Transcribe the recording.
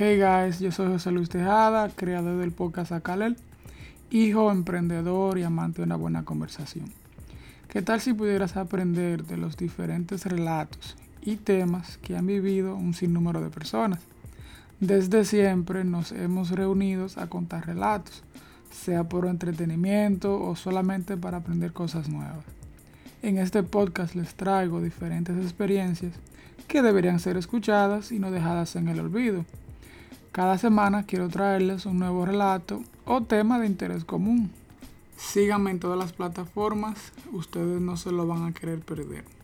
Hey guys, yo soy José Luis Tejada, creador del podcast Acalel, hijo, emprendedor y amante de una buena conversación. ¿Qué tal si pudieras aprender de los diferentes relatos y temas que han vivido un sinnúmero de personas? Desde siempre nos hemos reunido a contar relatos, sea por entretenimiento o solamente para aprender cosas nuevas. En este podcast les traigo diferentes experiencias que deberían ser escuchadas y no dejadas en el olvido cada semana quiero traerles un nuevo relato o tema de interés común. Síganme en todas las plataformas, ustedes no se lo van a querer perder.